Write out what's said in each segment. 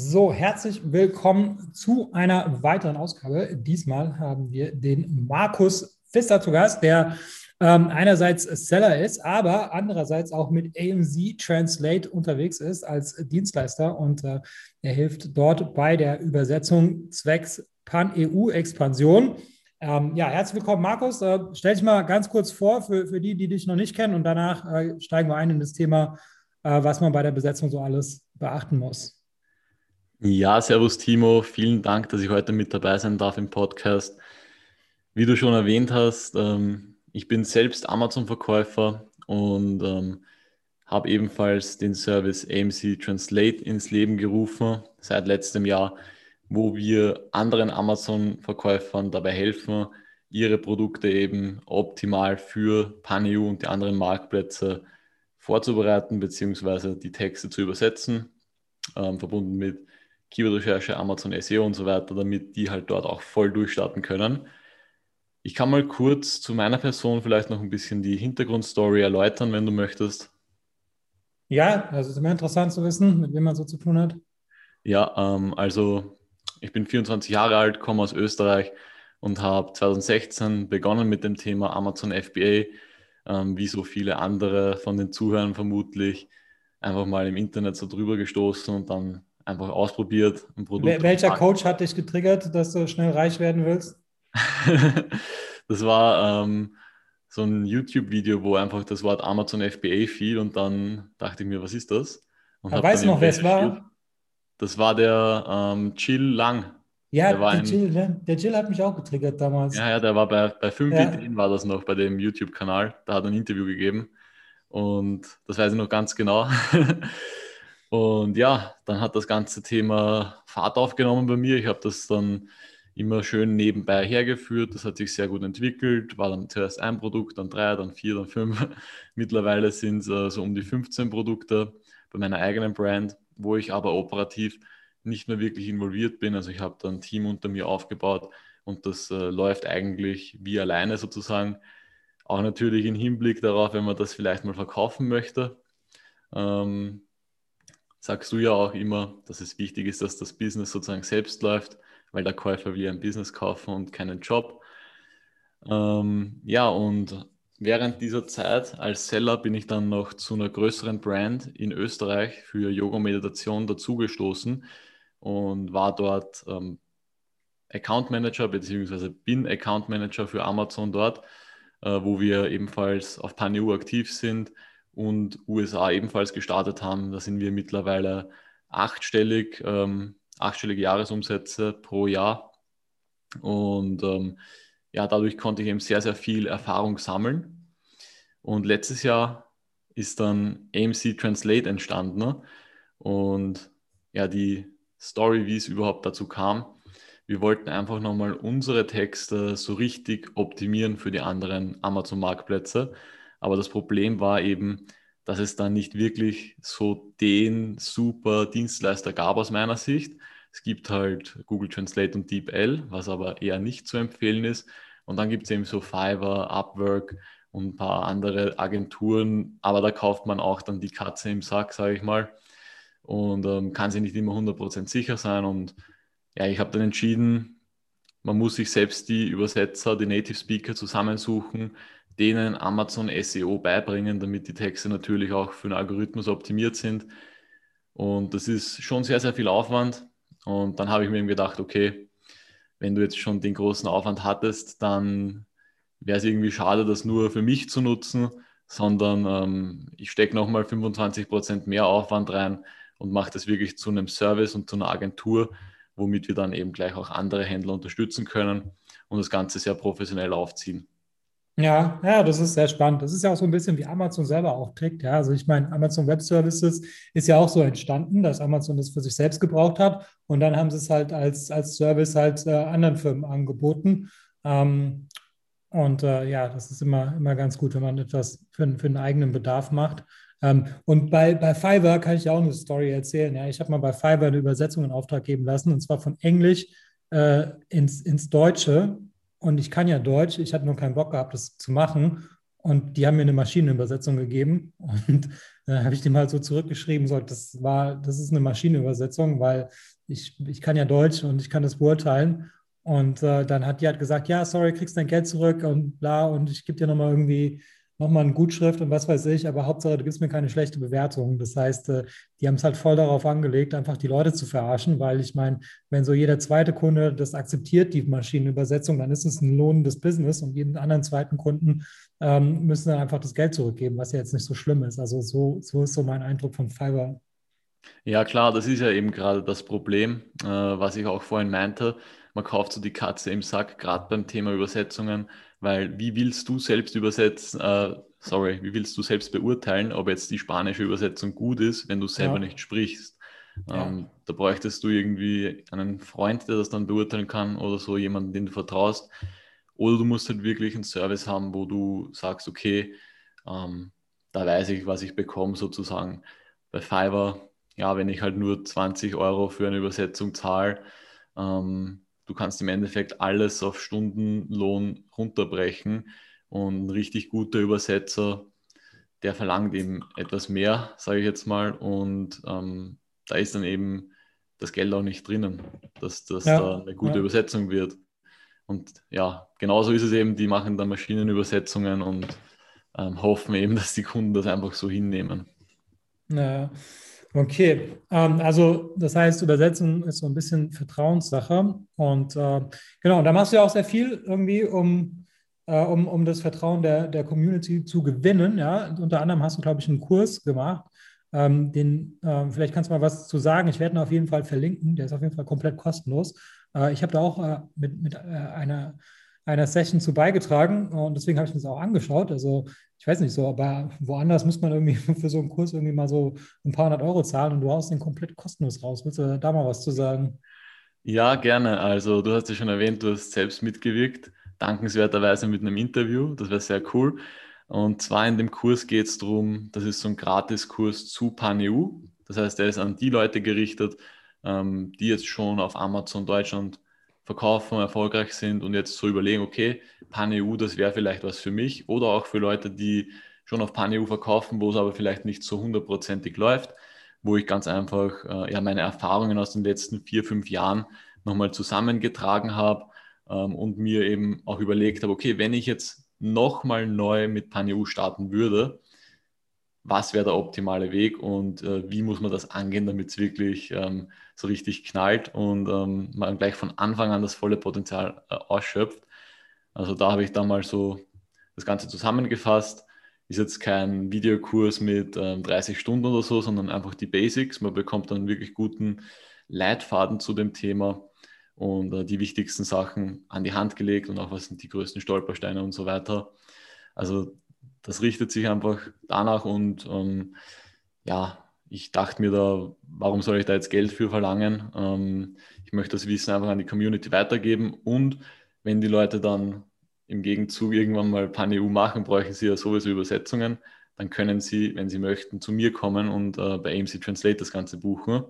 So, herzlich willkommen zu einer weiteren Ausgabe. Diesmal haben wir den Markus Pfister zu Gast, der ähm, einerseits Seller ist, aber andererseits auch mit AMZ Translate unterwegs ist als Dienstleister und äh, er hilft dort bei der Übersetzung zwecks Pan-EU-Expansion. Ähm, ja, herzlich willkommen, Markus. Äh, stell dich mal ganz kurz vor für, für die, die dich noch nicht kennen und danach äh, steigen wir ein in das Thema, äh, was man bei der Besetzung so alles beachten muss. Ja, servus Timo, vielen Dank, dass ich heute mit dabei sein darf im Podcast. Wie du schon erwähnt hast, ähm, ich bin selbst Amazon-Verkäufer und ähm, habe ebenfalls den Service AMC Translate ins Leben gerufen seit letztem Jahr, wo wir anderen Amazon-Verkäufern dabei helfen, ihre Produkte eben optimal für PanEU und die anderen Marktplätze vorzubereiten bzw. die Texte zu übersetzen, ähm, verbunden mit Keyword-Recherche, Amazon SEO und so weiter, damit die halt dort auch voll durchstarten können. Ich kann mal kurz zu meiner Person vielleicht noch ein bisschen die Hintergrundstory erläutern, wenn du möchtest. Ja, also es ist immer interessant zu wissen, mit wem man so zu tun hat. Ja, ähm, also ich bin 24 Jahre alt, komme aus Österreich und habe 2016 begonnen mit dem Thema Amazon FBA, ähm, wie so viele andere von den Zuhörern vermutlich, einfach mal im Internet so drüber gestoßen und dann einfach ausprobiert. Ein Produkt Welcher Coach hat dich getriggert, dass du schnell reich werden willst? das war ähm, so ein YouTube-Video, wo einfach das Wort Amazon FBA fiel und dann dachte ich mir, was ist das? Und weißt du noch, wer es war? Das war der ähm, Jill Lang. Ja, der, ein, Jill, ne? der Jill hat mich auch getriggert damals. Ja, ja, der war bei, bei 5 ja. Ideen war das noch, bei dem YouTube-Kanal. Da hat er ein Interview gegeben. Und das weiß ich noch ganz genau. Und ja, dann hat das ganze Thema Fahrt aufgenommen bei mir. Ich habe das dann immer schön nebenbei hergeführt. Das hat sich sehr gut entwickelt. War dann zuerst ein Produkt, dann drei, dann vier, dann fünf. Mittlerweile sind es äh, so um die 15 Produkte bei meiner eigenen Brand, wo ich aber operativ nicht mehr wirklich involviert bin. Also ich habe da ein Team unter mir aufgebaut und das äh, läuft eigentlich wie alleine sozusagen. Auch natürlich im Hinblick darauf, wenn man das vielleicht mal verkaufen möchte. Ähm, sagst du ja auch immer, dass es wichtig ist, dass das Business sozusagen selbst läuft, weil der Käufer will ein Business kaufen und keinen Job. Ähm, ja, und während dieser Zeit als Seller bin ich dann noch zu einer größeren Brand in Österreich für Yoga-Meditation dazugestoßen und war dort ähm, Account Manager beziehungsweise bin Account Manager für Amazon dort, äh, wo wir ebenfalls auf PanEU aktiv sind und USA ebenfalls gestartet haben. Da sind wir mittlerweile achtstellig, ähm, achtstellige Jahresumsätze pro Jahr. Und ähm, ja, dadurch konnte ich eben sehr, sehr viel Erfahrung sammeln. Und letztes Jahr ist dann AMC Translate entstanden. Ne? Und ja, die Story, wie es überhaupt dazu kam. Wir wollten einfach nochmal unsere Texte so richtig optimieren für die anderen Amazon-Marktplätze aber das Problem war eben, dass es dann nicht wirklich so den super Dienstleister gab aus meiner Sicht. Es gibt halt Google Translate und DeepL, was aber eher nicht zu empfehlen ist. Und dann gibt es eben so Fiverr, Upwork und ein paar andere Agenturen, aber da kauft man auch dann die Katze im Sack, sage ich mal, und ähm, kann sich nicht immer 100% sicher sein. Und ja, ich habe dann entschieden, man muss sich selbst die Übersetzer, die Native Speaker zusammensuchen, denen Amazon SEO beibringen, damit die Texte natürlich auch für den Algorithmus optimiert sind. Und das ist schon sehr, sehr viel Aufwand. Und dann habe ich mir eben gedacht, okay, wenn du jetzt schon den großen Aufwand hattest, dann wäre es irgendwie schade, das nur für mich zu nutzen, sondern ähm, ich stecke nochmal 25 Prozent mehr Aufwand rein und mache das wirklich zu einem Service und zu einer Agentur, womit wir dann eben gleich auch andere Händler unterstützen können und das Ganze sehr professionell aufziehen. Ja, ja, das ist sehr spannend. Das ist ja auch so ein bisschen wie Amazon selber auch tickt. Ja, also ich meine, Amazon Web Services ist ja auch so entstanden, dass Amazon das für sich selbst gebraucht hat und dann haben sie es halt als, als Service halt äh, anderen Firmen angeboten. Ähm, und äh, ja, das ist immer, immer ganz gut, wenn man etwas für, für einen eigenen Bedarf macht. Ähm, und bei, bei Fiverr kann ich ja auch eine Story erzählen. Ja, ich habe mal bei Fiverr eine Übersetzung in Auftrag geben lassen und zwar von Englisch äh, ins, ins Deutsche und ich kann ja Deutsch, ich hatte nur keinen Bock gehabt, das zu machen. und die haben mir eine Maschinenübersetzung gegeben und dann habe ich dem halt so zurückgeschrieben, so, das war, das ist eine Maschinenübersetzung, weil ich, ich kann ja Deutsch und ich kann das beurteilen. Und äh, dann hat die halt gesagt, ja, sorry, kriegst dein Geld zurück und bla, und ich gebe dir nochmal irgendwie nochmal eine Gutschrift und was weiß ich, aber Hauptsache, du gibst mir keine schlechte Bewertung. Das heißt, äh, die haben es halt voll darauf angelegt, einfach die Leute zu verarschen, weil ich meine, wenn so jeder zweite Kunde das akzeptiert, die Maschinenübersetzung, dann ist es ein lohnendes Business und jeden anderen zweiten Kunden ähm, müssen dann einfach das Geld zurückgeben, was ja jetzt nicht so schlimm ist. Also so, so ist so mein Eindruck von Fiverr. Ja, klar, das ist ja eben gerade das Problem, äh, was ich auch vorhin meinte. Man kauft so die Katze im Sack, gerade beim Thema Übersetzungen weil wie willst du selbst übersetzen, äh, sorry, wie willst du selbst beurteilen, ob jetzt die spanische Übersetzung gut ist, wenn du selber ja. nicht sprichst? Ja. Ähm, da bräuchtest du irgendwie einen Freund, der das dann beurteilen kann oder so, jemanden, den du vertraust. Oder du musst halt wirklich einen Service haben, wo du sagst, okay, ähm, da weiß ich, was ich bekomme sozusagen. Bei Fiverr, ja, wenn ich halt nur 20 Euro für eine Übersetzung zahle, ähm, du kannst im Endeffekt alles auf Stundenlohn runterbrechen und ein richtig guter Übersetzer, der verlangt eben etwas mehr, sage ich jetzt mal, und ähm, da ist dann eben das Geld auch nicht drinnen, dass das ja, da eine gute ja. Übersetzung wird. Und ja, genauso ist es eben, die machen dann Maschinenübersetzungen und ähm, hoffen eben, dass die Kunden das einfach so hinnehmen. Naja. Okay, ähm, also das heißt, Übersetzen ist so ein bisschen Vertrauenssache. Und äh, genau, da machst du ja auch sehr viel irgendwie, um, äh, um, um das Vertrauen der, der Community zu gewinnen. Ja? unter anderem hast du, glaube ich, einen Kurs gemacht. Ähm, den, äh, vielleicht kannst du mal was zu sagen. Ich werde ihn auf jeden Fall verlinken. Der ist auf jeden Fall komplett kostenlos. Äh, ich habe da auch mit, mit einer einer Session zu beigetragen und deswegen habe ich mir das auch angeschaut. Also ich weiß nicht so, aber woanders muss man irgendwie für so einen Kurs irgendwie mal so ein paar hundert Euro zahlen und du haust den komplett kostenlos raus. Willst du da mal was zu sagen? Ja, gerne. Also du hast ja schon erwähnt, du hast selbst mitgewirkt, dankenswerterweise mit einem Interview. Das wäre sehr cool. Und zwar in dem Kurs geht es darum, das ist so ein Gratiskurs zu PanEU. Das heißt, er ist an die Leute gerichtet, ähm, die jetzt schon auf Amazon Deutschland verkaufen, erfolgreich sind und jetzt so überlegen, okay, PanEU, das wäre vielleicht was für mich. Oder auch für Leute, die schon auf PanEU verkaufen, wo es aber vielleicht nicht so hundertprozentig läuft, wo ich ganz einfach äh, ja, meine Erfahrungen aus den letzten vier, fünf Jahren nochmal zusammengetragen habe ähm, und mir eben auch überlegt habe, okay, wenn ich jetzt nochmal neu mit PanEU starten würde, was wäre der optimale Weg und äh, wie muss man das angehen, damit es wirklich ähm, so richtig knallt und ähm, man gleich von Anfang an das volle Potenzial äh, ausschöpft. Also da habe ich dann mal so das Ganze zusammengefasst. Ist jetzt kein Videokurs mit ähm, 30 Stunden oder so, sondern einfach die Basics. Man bekommt dann wirklich guten Leitfaden zu dem Thema und äh, die wichtigsten Sachen an die Hand gelegt und auch was sind die größten Stolpersteine und so weiter. Also das richtet sich einfach danach und ähm, ja, ich dachte mir da, warum soll ich da jetzt Geld für verlangen? Ähm, ich möchte das Wissen einfach an die Community weitergeben und wenn die Leute dann im Gegenzug irgendwann mal PanEU machen, brauchen sie ja sowieso Übersetzungen, dann können sie, wenn sie möchten, zu mir kommen und äh, bei AMC Translate das Ganze buchen.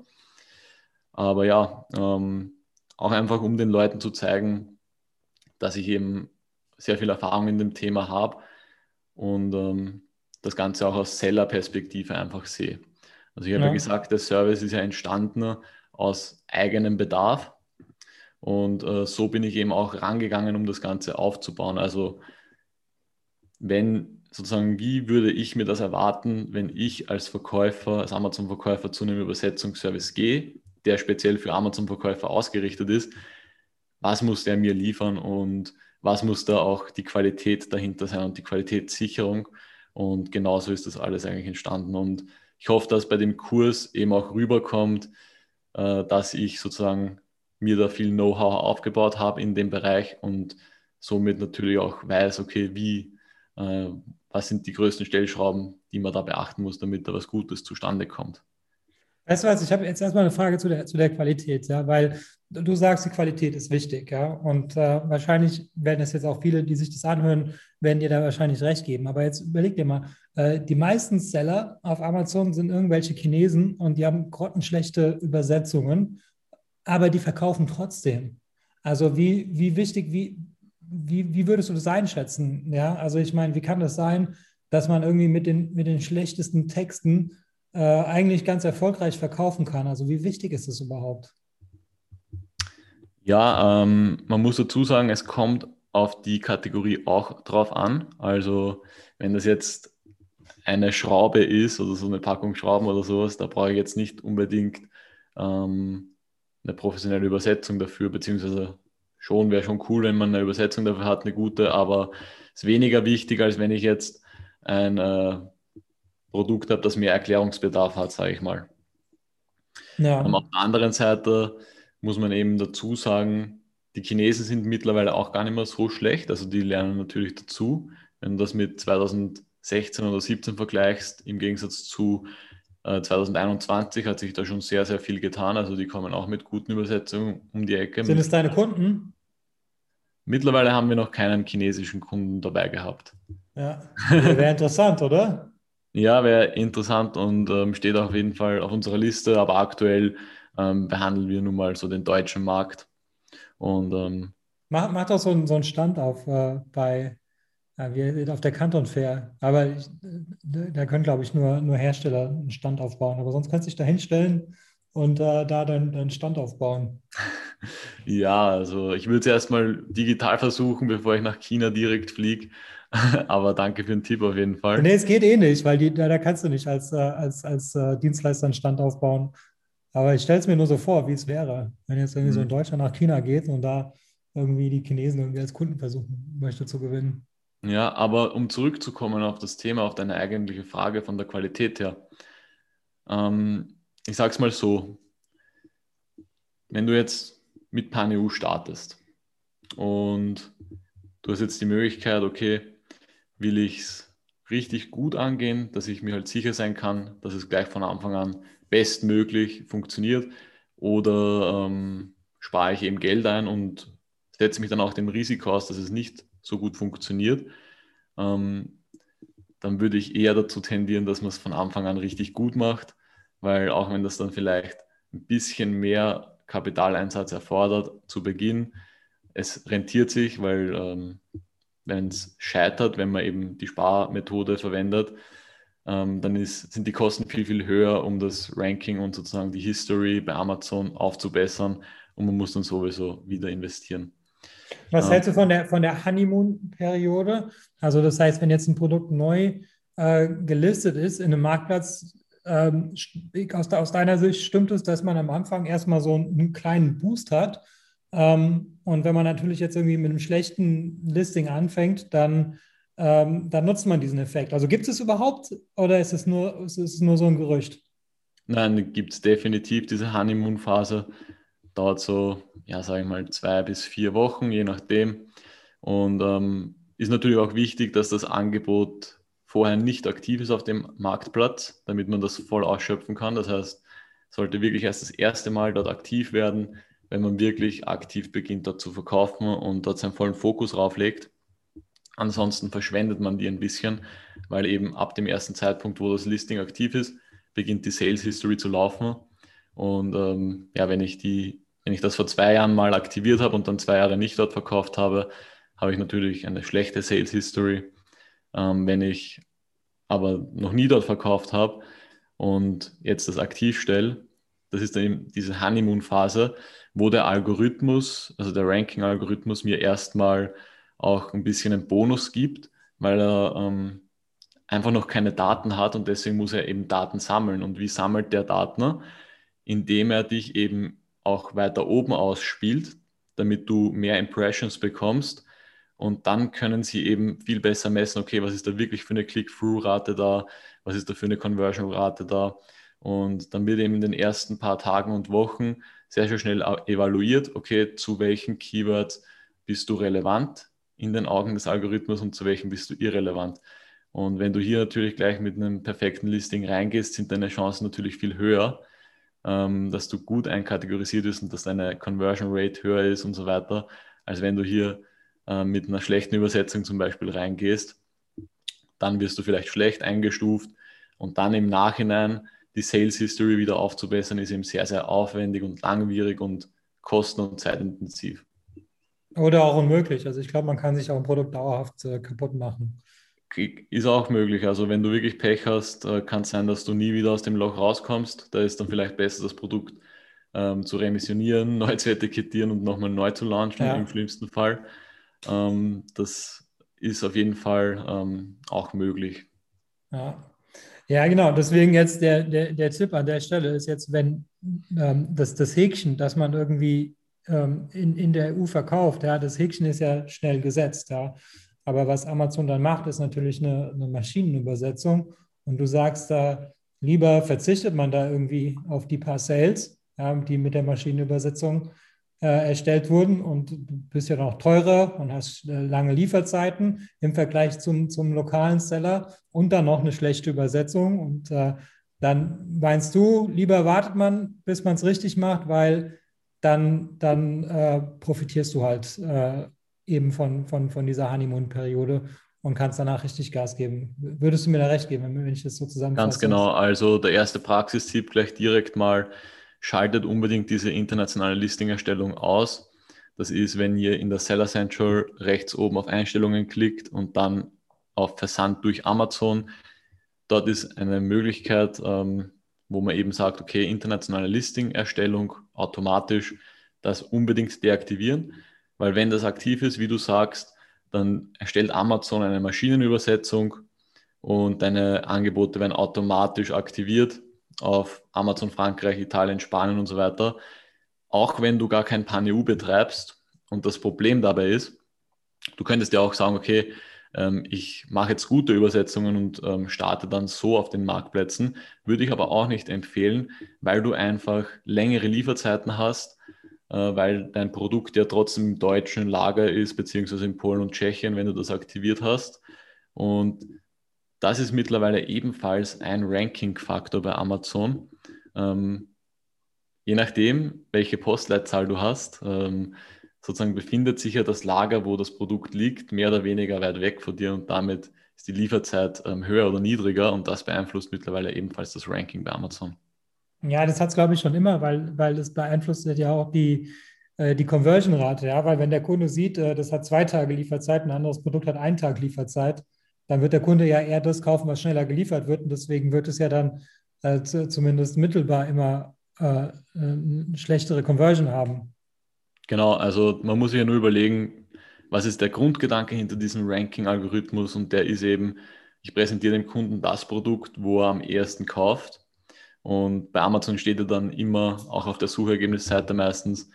Aber ja, ähm, auch einfach um den Leuten zu zeigen, dass ich eben sehr viel Erfahrung in dem Thema habe und ähm, das Ganze auch aus Seller-Perspektive einfach sehe. Also ich habe ja. ja gesagt, der Service ist ja entstanden aus eigenem Bedarf und äh, so bin ich eben auch rangegangen, um das Ganze aufzubauen. Also wenn sozusagen, wie würde ich mir das erwarten, wenn ich als Verkäufer, als Amazon-Verkäufer zu einem Übersetzungsservice gehe, der speziell für Amazon-Verkäufer ausgerichtet ist, was muss der mir liefern und was muss da auch die Qualität dahinter sein und die Qualitätssicherung. Und genauso ist das alles eigentlich entstanden. Und ich hoffe, dass bei dem Kurs eben auch rüberkommt, äh, dass ich sozusagen mir da viel Know-how aufgebaut habe in dem Bereich und somit natürlich auch weiß, okay, wie, äh, was sind die größten Stellschrauben, die man da beachten muss, damit da was Gutes zustande kommt. Weißt du was, ich habe jetzt erstmal eine Frage zu der, zu der Qualität, ja, weil du sagst, die Qualität ist wichtig, ja, und äh, wahrscheinlich werden es jetzt auch viele, die sich das anhören, werden dir da wahrscheinlich recht geben. Aber jetzt überleg dir mal, äh, die meisten Seller auf Amazon sind irgendwelche Chinesen und die haben grottenschlechte Übersetzungen, aber die verkaufen trotzdem. Also wie, wie wichtig, wie, wie, wie würdest du das einschätzen? Ja, also ich meine, wie kann das sein, dass man irgendwie mit den, mit den schlechtesten Texten äh, eigentlich ganz erfolgreich verkaufen kann? Also wie wichtig ist das überhaupt? Ja, ähm, man muss dazu sagen, es kommt auf die Kategorie auch drauf an. Also wenn das jetzt eine Schraube ist oder so eine Packung Schrauben oder sowas, da brauche ich jetzt nicht unbedingt ähm, eine professionelle Übersetzung dafür, beziehungsweise schon wäre schon cool, wenn man eine Übersetzung dafür hat, eine gute, aber ist weniger wichtig, als wenn ich jetzt ein äh, Produkt habe, das mehr Erklärungsbedarf hat, sage ich mal. Ja. Um, auf der anderen Seite muss man eben dazu sagen, die Chinesen sind mittlerweile auch gar nicht mehr so schlecht, also die lernen natürlich dazu. Wenn du das mit 2016 oder 2017 vergleichst, im Gegensatz zu 2021 äh, hat sich da schon sehr, sehr viel getan. Also die kommen auch mit guten Übersetzungen um die Ecke. Sind es deine Kunden? Mittlerweile haben wir noch keinen chinesischen Kunden dabei gehabt. Ja, wäre interessant, oder? Ja, wäre interessant und ähm, steht auf jeden Fall auf unserer Liste, aber aktuell ähm, behandeln wir nun mal so den deutschen Markt. Und ähm, mach, mach doch so, einen, so einen Stand auf äh, bei ja, wir, auf der Canton Fair. Aber ich, da können, glaube ich, nur, nur Hersteller einen Stand aufbauen. Aber sonst kannst du dich da hinstellen und äh, da deinen dein Stand aufbauen. Ja, also ich würde es erstmal digital versuchen, bevor ich nach China direkt fliege. Aber danke für den Tipp auf jeden Fall. Nee, es geht eh nicht, weil die, da, kannst du nicht als, äh, als, als uh, Dienstleister einen Stand aufbauen. Aber ich stelle es mir nur so vor, wie es wäre, wenn jetzt irgendwie mhm. so in Deutschland nach China geht und da irgendwie die Chinesen irgendwie als Kunden versuchen möchte zu gewinnen. Ja, aber um zurückzukommen auf das Thema, auf deine eigentliche Frage von der Qualität her. Ähm, ich sage es mal so, wenn du jetzt mit PanEU startest und du hast jetzt die Möglichkeit, okay, will ich es richtig gut angehen, dass ich mir halt sicher sein kann, dass es gleich von Anfang an bestmöglich funktioniert. Oder ähm, spare ich eben Geld ein und setze mich dann auch dem Risiko aus, dass es nicht so gut funktioniert, ähm, dann würde ich eher dazu tendieren, dass man es von Anfang an richtig gut macht, weil auch wenn das dann vielleicht ein bisschen mehr Kapitaleinsatz erfordert zu Beginn, es rentiert sich, weil ähm, wenn es scheitert, wenn man eben die Sparmethode verwendet, ähm, dann ist, sind die Kosten viel, viel höher, um das Ranking und sozusagen die History bei Amazon aufzubessern und man muss dann sowieso wieder investieren. Was ja. hältst du von der, von der Honeymoon-Periode? Also das heißt, wenn jetzt ein Produkt neu äh, gelistet ist in einem Marktplatz, ähm, aus, aus, deiner Sicht stimmt es, dass man am Anfang erstmal so einen kleinen Boost hat. Ähm, und wenn man natürlich jetzt irgendwie mit einem schlechten Listing anfängt, dann, ähm, dann nutzt man diesen Effekt. Also gibt es überhaupt oder ist es nur, ist es nur so ein Gerücht? Nein, gibt es definitiv diese Honeymoon-Phase dauert so, ja, sage ich mal, zwei bis vier Wochen, je nachdem. Und ähm, ist natürlich auch wichtig, dass das Angebot vorher nicht aktiv ist auf dem Marktplatz, damit man das voll ausschöpfen kann. Das heißt, sollte wirklich erst das erste Mal dort aktiv werden, wenn man wirklich aktiv beginnt, dort zu verkaufen und dort seinen vollen Fokus rauflegt. Ansonsten verschwendet man die ein bisschen, weil eben ab dem ersten Zeitpunkt, wo das Listing aktiv ist, beginnt die Sales History zu laufen. Und ähm, ja, wenn ich die wenn ich das vor zwei Jahren mal aktiviert habe und dann zwei Jahre nicht dort verkauft habe, habe ich natürlich eine schlechte Sales History. Ähm, wenn ich aber noch nie dort verkauft habe und jetzt das aktiv stelle, das ist dann eben diese Honeymoon-Phase, wo der Algorithmus, also der Ranking-Algorithmus mir erstmal auch ein bisschen einen Bonus gibt, weil er ähm, einfach noch keine Daten hat und deswegen muss er eben Daten sammeln. Und wie sammelt der Daten? Indem er dich eben auch weiter oben ausspielt, damit du mehr Impressions bekommst. Und dann können sie eben viel besser messen, okay, was ist da wirklich für eine Click-Through-Rate da, was ist da für eine Conversion-Rate da. Und dann wird eben in den ersten paar Tagen und Wochen sehr, sehr schnell evaluiert, okay, zu welchen Keywords bist du relevant in den Augen des Algorithmus und zu welchen bist du irrelevant. Und wenn du hier natürlich gleich mit einem perfekten Listing reingehst, sind deine Chancen natürlich viel höher, ähm, dass du gut einkategorisiert bist und dass deine Conversion Rate höher ist und so weiter, als wenn du hier äh, mit einer schlechten Übersetzung zum Beispiel reingehst. Dann wirst du vielleicht schlecht eingestuft und dann im Nachhinein die Sales History wieder aufzubessern, ist eben sehr, sehr aufwendig und langwierig und kosten- und zeitintensiv. Oder auch unmöglich. Also ich glaube, man kann sich auch ein Produkt dauerhaft äh, kaputt machen. Ist auch möglich. Also wenn du wirklich Pech hast, äh, kann es sein, dass du nie wieder aus dem Loch rauskommst. Da ist dann vielleicht besser, das Produkt ähm, zu remissionieren, neu zu etikettieren und nochmal neu zu launchen ja. im schlimmsten Fall. Ähm, das ist auf jeden Fall ähm, auch möglich. Ja. Ja, genau. Deswegen jetzt der, der, der Tipp an der Stelle ist jetzt, wenn ähm, das, das Häkchen, das man irgendwie ähm, in, in der EU verkauft, ja, das Häkchen ist ja schnell gesetzt, ja. Aber was Amazon dann macht, ist natürlich eine, eine Maschinenübersetzung. Und du sagst da, lieber verzichtet man da irgendwie auf die paar Sales, ja, die mit der Maschinenübersetzung erstellt wurden und du bist ja noch teurer und hast äh, lange Lieferzeiten im Vergleich zum, zum lokalen Seller und dann noch eine schlechte Übersetzung. Und äh, dann meinst du, lieber wartet man, bis man es richtig macht, weil dann, dann äh, profitierst du halt äh, eben von, von, von dieser Honeymoon-Periode und kannst danach richtig Gas geben. Würdest du mir da recht geben, wenn ich das so zusammenfasse? Ganz genau. Also der erste Praxistipp gleich direkt mal schaltet unbedingt diese internationale Listing-Erstellung aus. Das ist, wenn ihr in der Seller Central rechts oben auf Einstellungen klickt und dann auf Versand durch Amazon. Dort ist eine Möglichkeit, ähm, wo man eben sagt, okay, internationale Listing-Erstellung automatisch das unbedingt deaktivieren, weil wenn das aktiv ist, wie du sagst, dann erstellt Amazon eine Maschinenübersetzung und deine Angebote werden automatisch aktiviert auf Amazon Frankreich, Italien, Spanien und so weiter, auch wenn du gar kein Pan-EU betreibst. Und das Problem dabei ist, du könntest ja auch sagen, okay, ähm, ich mache jetzt gute Übersetzungen und ähm, starte dann so auf den Marktplätzen, würde ich aber auch nicht empfehlen, weil du einfach längere Lieferzeiten hast, äh, weil dein Produkt ja trotzdem im deutschen Lager ist, beziehungsweise in Polen und Tschechien, wenn du das aktiviert hast. Und das ist mittlerweile ebenfalls ein Ranking-Faktor bei Amazon. Ähm, je nachdem, welche Postleitzahl du hast, ähm, sozusagen befindet sich ja das Lager, wo das Produkt liegt, mehr oder weniger weit weg von dir und damit ist die Lieferzeit ähm, höher oder niedriger und das beeinflusst mittlerweile ebenfalls das Ranking bei Amazon. Ja, das hat es, glaube ich, schon immer, weil, weil es beeinflusst ja auch die, äh, die Conversion-Rate, ja, weil wenn der Kunde sieht, äh, das hat zwei Tage Lieferzeit, ein anderes Produkt hat einen Tag Lieferzeit, dann wird der Kunde ja eher das kaufen, was schneller geliefert wird. Und deswegen wird es ja dann äh, zumindest mittelbar immer äh, eine schlechtere Conversion haben. Genau, also man muss sich ja nur überlegen, was ist der Grundgedanke hinter diesem Ranking-Algorithmus und der ist eben, ich präsentiere dem Kunden das Produkt, wo er am ersten kauft. Und bei Amazon steht ja dann immer, auch auf der Suchergebnisseite meistens,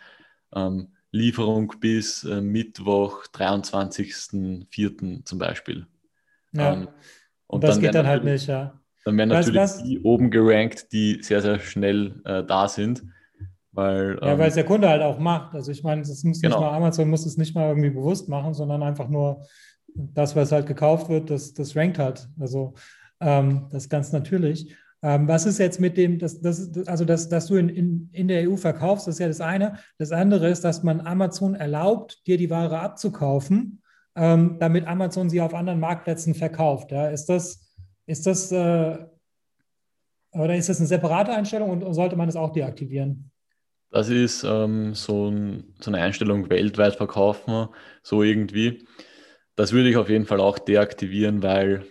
ähm, Lieferung bis äh, Mittwoch, 23.04. zum Beispiel. Ja. Ähm, und, das dann geht dann halt nicht, ja. Dann werden natürlich was, die oben gerankt, die sehr, sehr schnell äh, da sind. Weil, ja, ähm, weil es der Kunde halt auch macht. Also ich meine, das muss genau. nicht mal Amazon muss es nicht mal irgendwie bewusst machen, sondern einfach nur das, was halt gekauft wird, das, das rankt halt. Also ähm, das ist ganz natürlich. Ähm, was ist jetzt mit dem, das, das, also das, dass du in, in, in der EU verkaufst, das ist ja das eine. Das andere ist, dass man Amazon erlaubt, dir die Ware abzukaufen ähm, damit Amazon sie auf anderen Marktplätzen verkauft. Ja? Ist das, ist das äh, oder ist das eine separate Einstellung und sollte man das auch deaktivieren? Das ist ähm, so, ein, so, eine Einstellung weltweit verkaufen, so irgendwie. Das würde ich auf jeden Fall auch deaktivieren, weil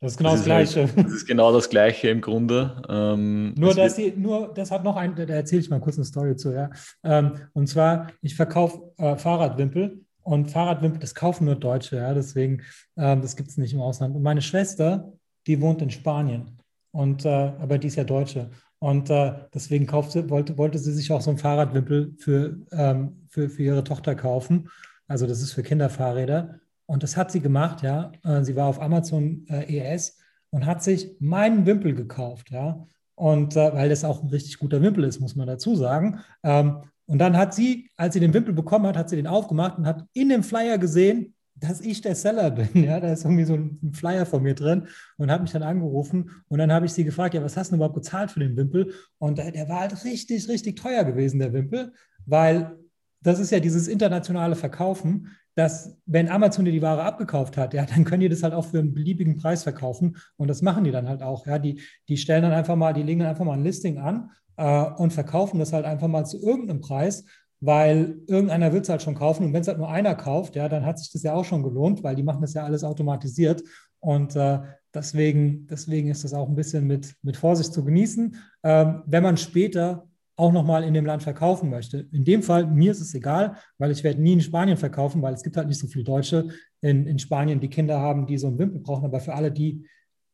das ist genau das, das Gleiche. Halt, das ist genau das Gleiche im Grunde. Ähm, nur, dass die, nur, das hat noch ein, da erzähle ich mal kurz eine Story zu, ja. Ähm, und zwar, ich verkaufe äh, Fahrradwimpel und Fahrradwimpel, das kaufen nur Deutsche, ja, deswegen, äh, das gibt es nicht im Ausland. Und meine Schwester, die wohnt in Spanien, und, äh, aber die ist ja Deutsche. Und äh, deswegen kaufte, wollte, wollte sie sich auch so ein Fahrradwimpel für, ähm, für, für ihre Tochter kaufen. Also das ist für Kinderfahrräder. Und das hat sie gemacht, ja. Äh, sie war auf Amazon äh, ES und hat sich meinen Wimpel gekauft, ja. Und äh, weil das auch ein richtig guter Wimpel ist, muss man dazu sagen. Ähm, und dann hat sie, als sie den Wimpel bekommen hat, hat sie den aufgemacht und hat in dem Flyer gesehen, dass ich der Seller bin. Ja, da ist irgendwie so ein Flyer von mir drin und hat mich dann angerufen. Und dann habe ich sie gefragt, ja, was hast du überhaupt gezahlt für den Wimpel? Und der, war halt richtig, richtig teuer gewesen, der Wimpel, weil das ist ja dieses internationale Verkaufen, dass wenn Amazon dir die Ware abgekauft hat, ja, dann können die das halt auch für einen beliebigen Preis verkaufen. Und das machen die dann halt auch. Ja, die, die stellen dann einfach mal, die legen dann einfach mal ein Listing an äh, und verkaufen das halt einfach mal zu irgendeinem Preis, weil irgendeiner wird es halt schon kaufen und wenn es halt nur einer kauft, ja, dann hat sich das ja auch schon gelohnt, weil die machen das ja alles automatisiert und äh, deswegen, deswegen ist das auch ein bisschen mit, mit Vorsicht zu genießen. Ähm, wenn man später auch nochmal in dem Land verkaufen möchte. In dem Fall, mir ist es egal, weil ich werde nie in Spanien verkaufen, weil es gibt halt nicht so viele Deutsche in, in Spanien, die Kinder haben, die so einen Wimpel brauchen. Aber für alle, die,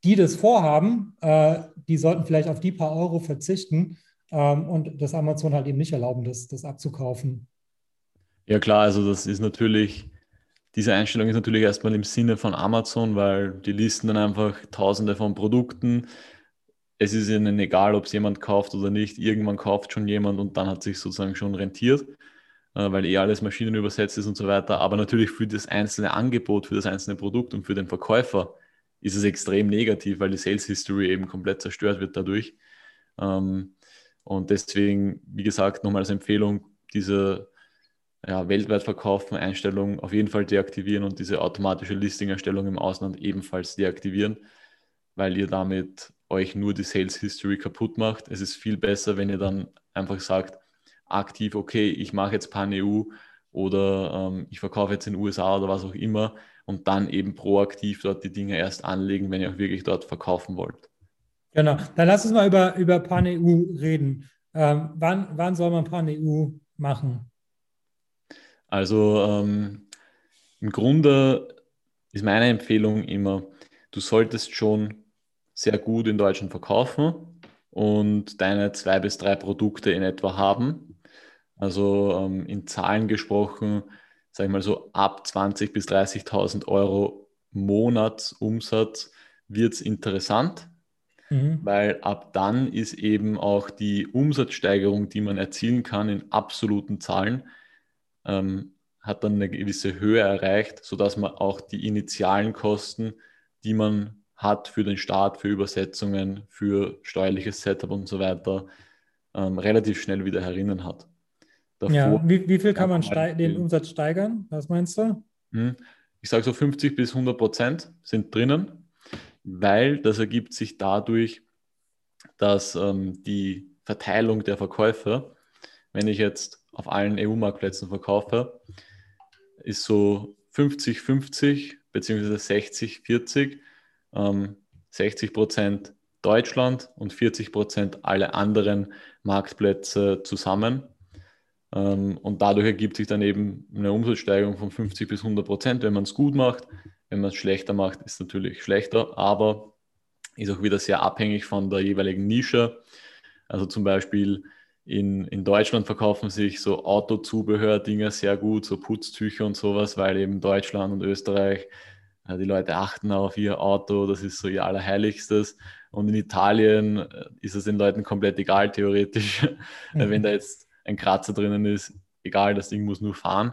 die das vorhaben, äh, die sollten vielleicht auf die paar Euro verzichten ähm, und das Amazon halt eben nicht erlauben, das, das abzukaufen. Ja klar, also das ist natürlich, diese Einstellung ist natürlich erstmal im Sinne von Amazon, weil die listen dann einfach tausende von Produkten. Es ist ihnen egal, ob es jemand kauft oder nicht. Irgendwann kauft schon jemand und dann hat sich sozusagen schon rentiert, äh, weil eh alles Maschinen übersetzt ist und so weiter. Aber natürlich für das einzelne Angebot, für das einzelne Produkt und für den Verkäufer ist es extrem negativ, weil die Sales History eben komplett zerstört wird dadurch. Ähm, und deswegen, wie gesagt, nochmal als Empfehlung, diese ja, weltweit verkaufen Einstellung auf jeden Fall deaktivieren und diese automatische Listing-Erstellung im Ausland ebenfalls deaktivieren, weil ihr damit euch nur die Sales History kaputt macht. Es ist viel besser, wenn ihr dann einfach sagt, aktiv, okay, ich mache jetzt Pan-EU oder ähm, ich verkaufe jetzt in den USA oder was auch immer und dann eben proaktiv dort die Dinge erst anlegen, wenn ihr auch wirklich dort verkaufen wollt. Genau, dann lass uns mal über, über Pan-EU reden. Ähm, wann, wann soll man Pan-EU machen? Also ähm, im Grunde ist meine Empfehlung immer, du solltest schon sehr gut in Deutschland verkaufen und deine zwei bis drei Produkte in etwa haben. Also ähm, in Zahlen gesprochen, sage ich mal so ab 20.000 bis 30.000 Euro Monatsumsatz wird es interessant Mhm. Weil ab dann ist eben auch die Umsatzsteigerung, die man erzielen kann in absoluten Zahlen, ähm, hat dann eine gewisse Höhe erreicht, sodass man auch die initialen Kosten, die man hat für den Start, für Übersetzungen, für steuerliches Setup und so weiter, ähm, relativ schnell wieder herinnen hat. Davor, ja, wie, wie viel kann man den Umsatz steigern? Was meinst du? Hm, ich sage so 50 bis 100 Prozent sind drinnen weil das ergibt sich dadurch, dass ähm, die Verteilung der Verkäufer, wenn ich jetzt auf allen EU-Marktplätzen verkaufe, ist so 50-50 bzw. 60-40. Ähm, 60 Prozent Deutschland und 40 Prozent alle anderen Marktplätze zusammen. Ähm, und dadurch ergibt sich dann eben eine Umsatzsteigerung von 50 bis 100 Prozent, wenn man es gut macht. Wenn man es schlechter macht, ist es natürlich schlechter, aber ist auch wieder sehr abhängig von der jeweiligen Nische. Also zum Beispiel in, in Deutschland verkaufen sich so Autozubehör-Dinge sehr gut, so Putztücher und sowas, weil eben Deutschland und Österreich, äh, die Leute achten auf ihr Auto, das ist so ihr Allerheiligstes. Und in Italien äh, ist es den Leuten komplett egal, theoretisch. Mhm. Wenn da jetzt ein Kratzer drinnen ist, egal, das Ding muss nur fahren.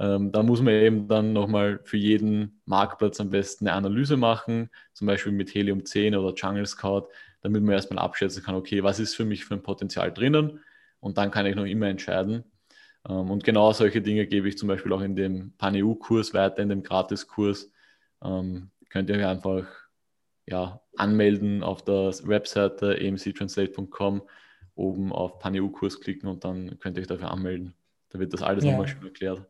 Ähm, da muss man eben dann nochmal für jeden Marktplatz am besten eine Analyse machen, zum Beispiel mit Helium 10 oder Jungle Scout, damit man erstmal abschätzen kann, okay, was ist für mich für ein Potenzial drinnen und dann kann ich noch immer entscheiden. Ähm, und genau solche Dinge gebe ich zum Beispiel auch in dem PanEU-Kurs weiter, in dem Gratiskurs. Ähm, könnt ihr euch einfach ja, anmelden auf der Webseite emctranslate.com, oben auf PanEU-Kurs klicken und dann könnt ihr euch dafür anmelden. Da wird das alles ja. nochmal schön erklärt.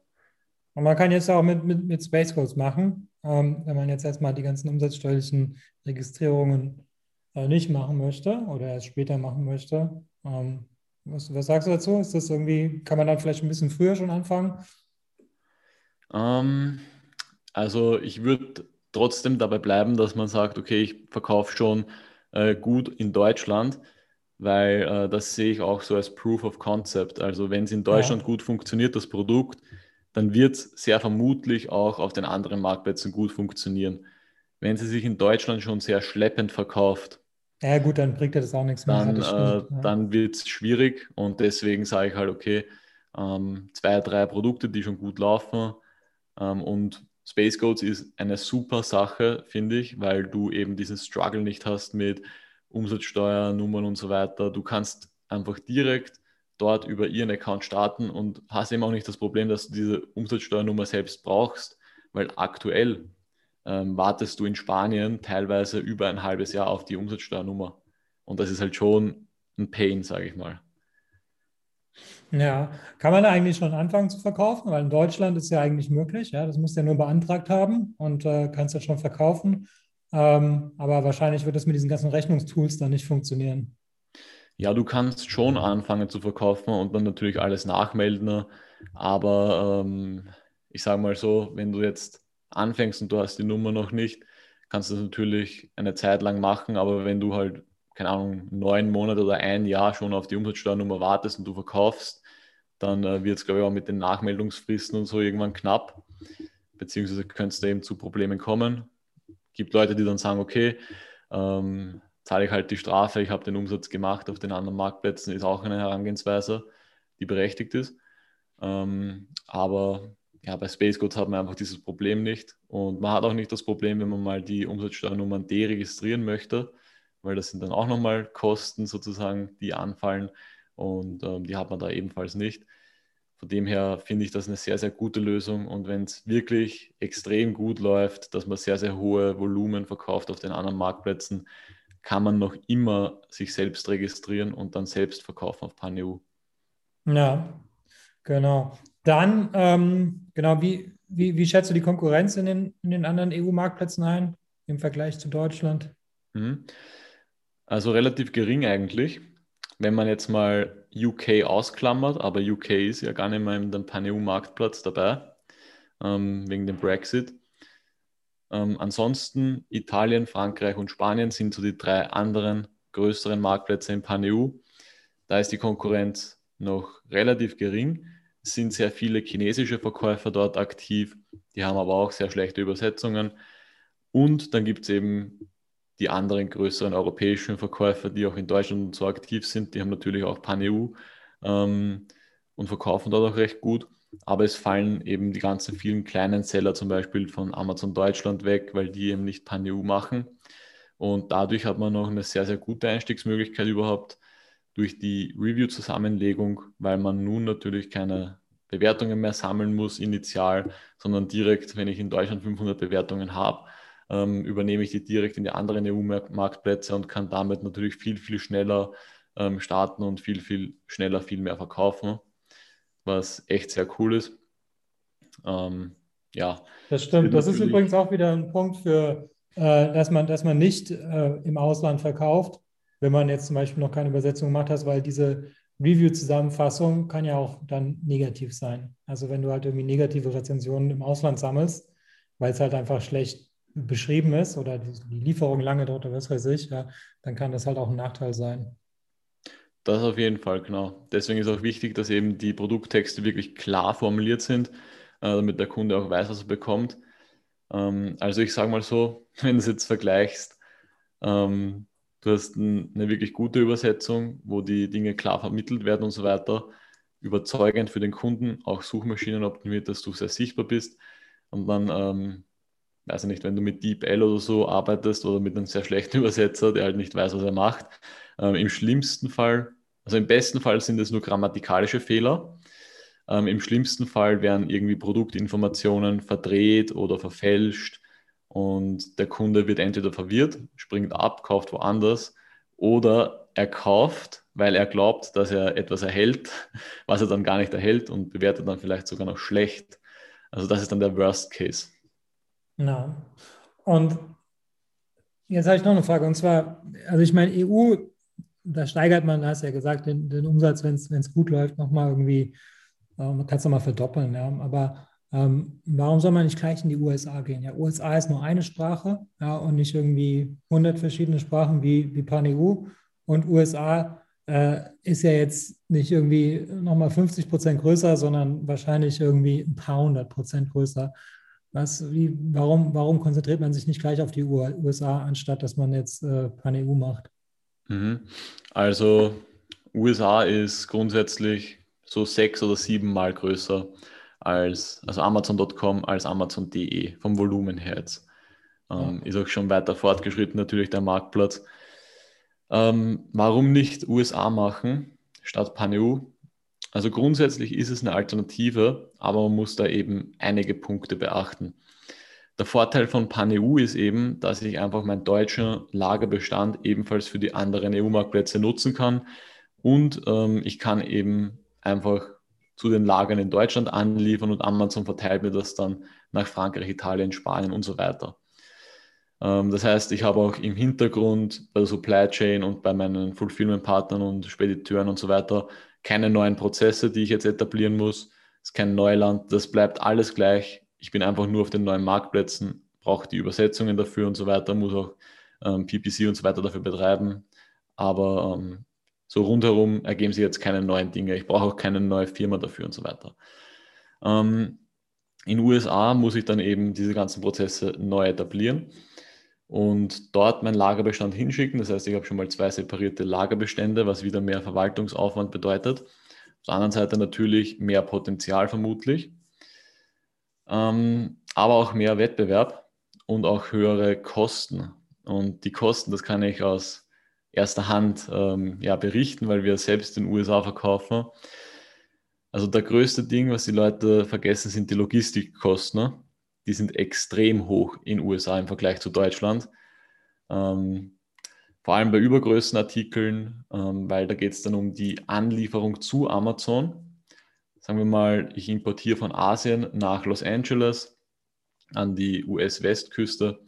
Und man kann jetzt auch mit, mit, mit Space Codes machen, ähm, wenn man jetzt erstmal die ganzen umsatzsteuerlichen Registrierungen äh, nicht machen möchte oder erst später machen möchte. Ähm, was, was, sagst du dazu? Ist das irgendwie, kann man dann vielleicht ein bisschen früher schon anfangen? Ähm, also ich würde trotzdem dabei bleiben, dass man sagt, okay, ich verkaufe schon äh, gut in Deutschland, weil äh, das sehe ich auch so als Proof of Concept. Also wenn es in Deutschland ja. gut funktioniert, das Produkt, dann wird es sehr vermutlich auch auf den anderen Marktplätzen gut funktionieren. Wenn sie sich in Deutschland schon sehr schleppend verkauft, ja gut, dann bringt das auch nichts mehr. Dann, äh, ja. dann wird es schwierig und deswegen sage ich halt, okay, ähm, zwei, drei Produkte, die schon gut laufen ähm, und Space Codes ist eine super Sache, finde ich, weil du eben diesen Struggle nicht hast mit Umsatzsteuer, Nummern und so weiter. Du kannst einfach direkt dort über ihren Account starten und hast eben auch nicht das Problem, dass du diese Umsatzsteuernummer selbst brauchst, weil aktuell ähm, wartest du in Spanien teilweise über ein halbes Jahr auf die Umsatzsteuernummer. Und das ist halt schon ein Pain, sage ich mal. Ja, kann man eigentlich schon anfangen zu verkaufen? Weil in Deutschland ist ja eigentlich möglich, ja, das musst du ja nur beantragt haben und äh, kannst ja schon verkaufen. Ähm, aber wahrscheinlich wird das mit diesen ganzen Rechnungstools dann nicht funktionieren. Ja, du kannst schon anfangen zu verkaufen und dann natürlich alles nachmelden. Aber ähm, ich sage mal so, wenn du jetzt anfängst und du hast die Nummer noch nicht, kannst du das natürlich eine Zeit lang machen. Aber wenn du halt, keine Ahnung, neun Monate oder ein Jahr schon auf die Umsatzsteuernummer wartest und du verkaufst, dann äh, wird es, glaube ich, auch mit den Nachmeldungsfristen und so irgendwann knapp. Beziehungsweise könnte es da eben zu Problemen kommen gibt Leute, die dann sagen, okay, ähm, zahle ich halt die Strafe, ich habe den Umsatz gemacht auf den anderen Marktplätzen, ist auch eine Herangehensweise, die berechtigt ist. Ähm, aber ja, bei Space Goods hat man einfach dieses Problem nicht. Und man hat auch nicht das Problem, wenn man mal die Umsatzsteuernummern deregistrieren möchte, weil das sind dann auch nochmal Kosten sozusagen, die anfallen. Und ähm, die hat man da ebenfalls nicht. Von dem her finde ich das eine sehr, sehr gute Lösung. Und wenn es wirklich extrem gut läuft, dass man sehr, sehr hohe Volumen verkauft auf den anderen Marktplätzen, kann man noch immer sich selbst registrieren und dann selbst verkaufen auf PanEU. Ja, genau. Dann, ähm, genau, wie, wie, wie schätzt du die Konkurrenz in den, in den anderen EU-Marktplätzen ein im Vergleich zu Deutschland? Mhm. Also relativ gering eigentlich. Wenn man jetzt mal UK ausklammert, aber UK ist ja gar nicht mehr in dem Pan-EU-Marktplatz dabei, ähm, wegen dem Brexit. Ähm, ansonsten Italien, Frankreich und Spanien sind so die drei anderen größeren Marktplätze in Pan-EU. Da ist die Konkurrenz noch relativ gering. Es sind sehr viele chinesische Verkäufer dort aktiv, die haben aber auch sehr schlechte Übersetzungen. Und dann gibt es eben die anderen größeren europäischen Verkäufer, die auch in Deutschland so aktiv sind, die haben natürlich auch Pan-EU ähm, und verkaufen dort auch recht gut. Aber es fallen eben die ganzen vielen kleinen Seller zum Beispiel von Amazon Deutschland weg, weil die eben nicht Pan-EU machen. Und dadurch hat man noch eine sehr, sehr gute Einstiegsmöglichkeit überhaupt durch die Review-Zusammenlegung, weil man nun natürlich keine Bewertungen mehr sammeln muss initial, sondern direkt, wenn ich in Deutschland 500 Bewertungen habe, ähm, übernehme ich die direkt in die anderen EU-Marktplätze und kann damit natürlich viel, viel schneller ähm, starten und viel, viel schneller viel mehr verkaufen, was echt sehr cool ist. Ähm, ja. Das stimmt. Das ist übrigens auch wieder ein Punkt für, äh, dass, man, dass man nicht äh, im Ausland verkauft, wenn man jetzt zum Beispiel noch keine Übersetzung gemacht hat, weil diese Review-Zusammenfassung kann ja auch dann negativ sein. Also wenn du halt irgendwie negative Rezensionen im Ausland sammelst, weil es halt einfach schlecht beschrieben ist oder die Lieferung lange dauert oder was weiß ich, ja, dann kann das halt auch ein Nachteil sein. Das auf jeden Fall, genau. Deswegen ist auch wichtig, dass eben die Produkttexte wirklich klar formuliert sind, äh, damit der Kunde auch weiß, was er bekommt. Ähm, also ich sage mal so, wenn du es jetzt vergleichst, ähm, du hast eine wirklich gute Übersetzung, wo die Dinge klar vermittelt werden und so weiter, überzeugend für den Kunden, auch Suchmaschinen optimiert, dass du sehr sichtbar bist und dann ähm, weiß ich nicht, wenn du mit DeepL oder so arbeitest oder mit einem sehr schlechten Übersetzer, der halt nicht weiß, was er macht. Ähm, Im schlimmsten Fall, also im besten Fall sind es nur grammatikalische Fehler. Ähm, Im schlimmsten Fall werden irgendwie Produktinformationen verdreht oder verfälscht und der Kunde wird entweder verwirrt, springt ab, kauft woanders oder er kauft, weil er glaubt, dass er etwas erhält, was er dann gar nicht erhält und bewertet dann vielleicht sogar noch schlecht. Also das ist dann der Worst Case. Ja. Und jetzt habe ich noch eine Frage. Und zwar, also ich meine, EU, da steigert man, hast du ja gesagt, den, den Umsatz, wenn es gut läuft, nochmal irgendwie, man kann es nochmal verdoppeln. Ja. Aber ähm, warum soll man nicht gleich in die USA gehen? Ja, USA ist nur eine Sprache ja, und nicht irgendwie 100 verschiedene Sprachen wie, wie Pan-EU. Und USA äh, ist ja jetzt nicht irgendwie nochmal 50 Prozent größer, sondern wahrscheinlich irgendwie ein paar hundert Prozent größer. Was, wie, warum, warum konzentriert man sich nicht gleich auf die USA, anstatt dass man jetzt äh, Pan-EU macht? Mhm. Also USA ist grundsätzlich so sechs oder sieben Mal größer als also Amazon.com als Amazon.de vom Volumen her jetzt. Ähm. Ist auch schon weiter fortgeschritten natürlich der Marktplatz. Ähm, warum nicht USA machen statt Pan-EU? Also grundsätzlich ist es eine Alternative, aber man muss da eben einige Punkte beachten. Der Vorteil von PanEU ist eben, dass ich einfach meinen deutschen Lagerbestand ebenfalls für die anderen EU-Marktplätze nutzen kann und ähm, ich kann eben einfach zu den Lagern in Deutschland anliefern und Amazon verteilt mir das dann nach Frankreich, Italien, Spanien und so weiter. Ähm, das heißt, ich habe auch im Hintergrund bei der Supply Chain und bei meinen Fulfillment-Partnern und Spediteuren und so weiter keine neuen Prozesse, die ich jetzt etablieren muss. Es ist kein Neuland, das bleibt alles gleich. Ich bin einfach nur auf den neuen Marktplätzen, brauche die Übersetzungen dafür und so weiter, muss auch ähm, PPC und so weiter dafür betreiben. Aber ähm, so rundherum ergeben sich jetzt keine neuen Dinge. Ich brauche auch keine neue Firma dafür und so weiter. Ähm, in den USA muss ich dann eben diese ganzen Prozesse neu etablieren und dort meinen Lagerbestand hinschicken. Das heißt, ich habe schon mal zwei separierte Lagerbestände, was wieder mehr Verwaltungsaufwand bedeutet. Auf der anderen Seite natürlich mehr Potenzial vermutlich, ähm, aber auch mehr Wettbewerb und auch höhere Kosten. Und die Kosten, das kann ich aus erster Hand ähm, ja, berichten, weil wir selbst in den USA verkaufen. Also der größte Ding, was die Leute vergessen, sind die Logistikkosten. Ne? Die sind extrem hoch in den USA im Vergleich zu Deutschland. Ähm, vor allem bei Übergrößenartikeln, ähm, weil da geht es dann um die Anlieferung zu Amazon. Sagen wir mal, ich importiere von Asien nach Los Angeles an die US-Westküste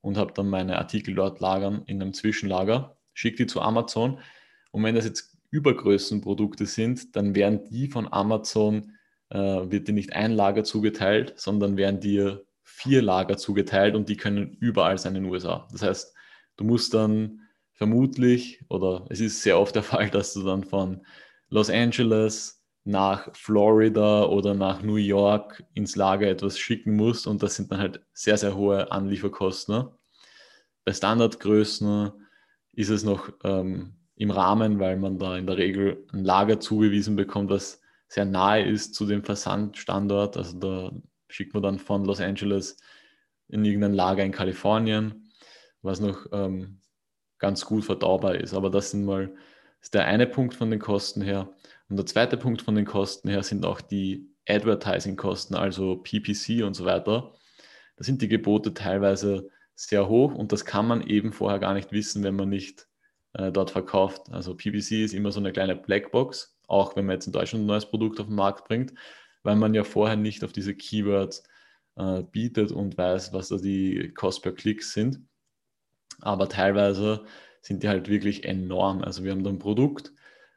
und habe dann meine Artikel dort lagern in einem Zwischenlager schick die zu Amazon. Und wenn das jetzt Übergrößenprodukte sind, dann werden die von Amazon, äh, wird dir nicht ein Lager zugeteilt, sondern werden dir vier Lager zugeteilt und die können überall sein in den USA. Das heißt, du musst dann vermutlich, oder es ist sehr oft der Fall, dass du dann von Los Angeles nach Florida oder nach New York ins Lager etwas schicken musst und das sind dann halt sehr, sehr hohe Anlieferkosten. Ne? Bei Standardgrößen ist es noch ähm, im Rahmen, weil man da in der Regel ein Lager zugewiesen bekommt, was sehr nahe ist zu dem Versandstandort. Also da schickt man dann von Los Angeles in irgendein Lager in Kalifornien, was noch ähm, ganz gut verdaubar ist. Aber das sind mal ist der eine Punkt von den Kosten her. Und der zweite Punkt von den Kosten her sind auch die Advertising-Kosten, also PPC und so weiter. Da sind die Gebote teilweise sehr hoch und das kann man eben vorher gar nicht wissen, wenn man nicht äh, dort verkauft. Also PPC ist immer so eine kleine Blackbox, auch wenn man jetzt in Deutschland ein neues Produkt auf den Markt bringt, weil man ja vorher nicht auf diese Keywords äh, bietet und weiß, was da die Cost per Klicks sind. Aber teilweise sind die halt wirklich enorm. Also wir haben da ein Produkt,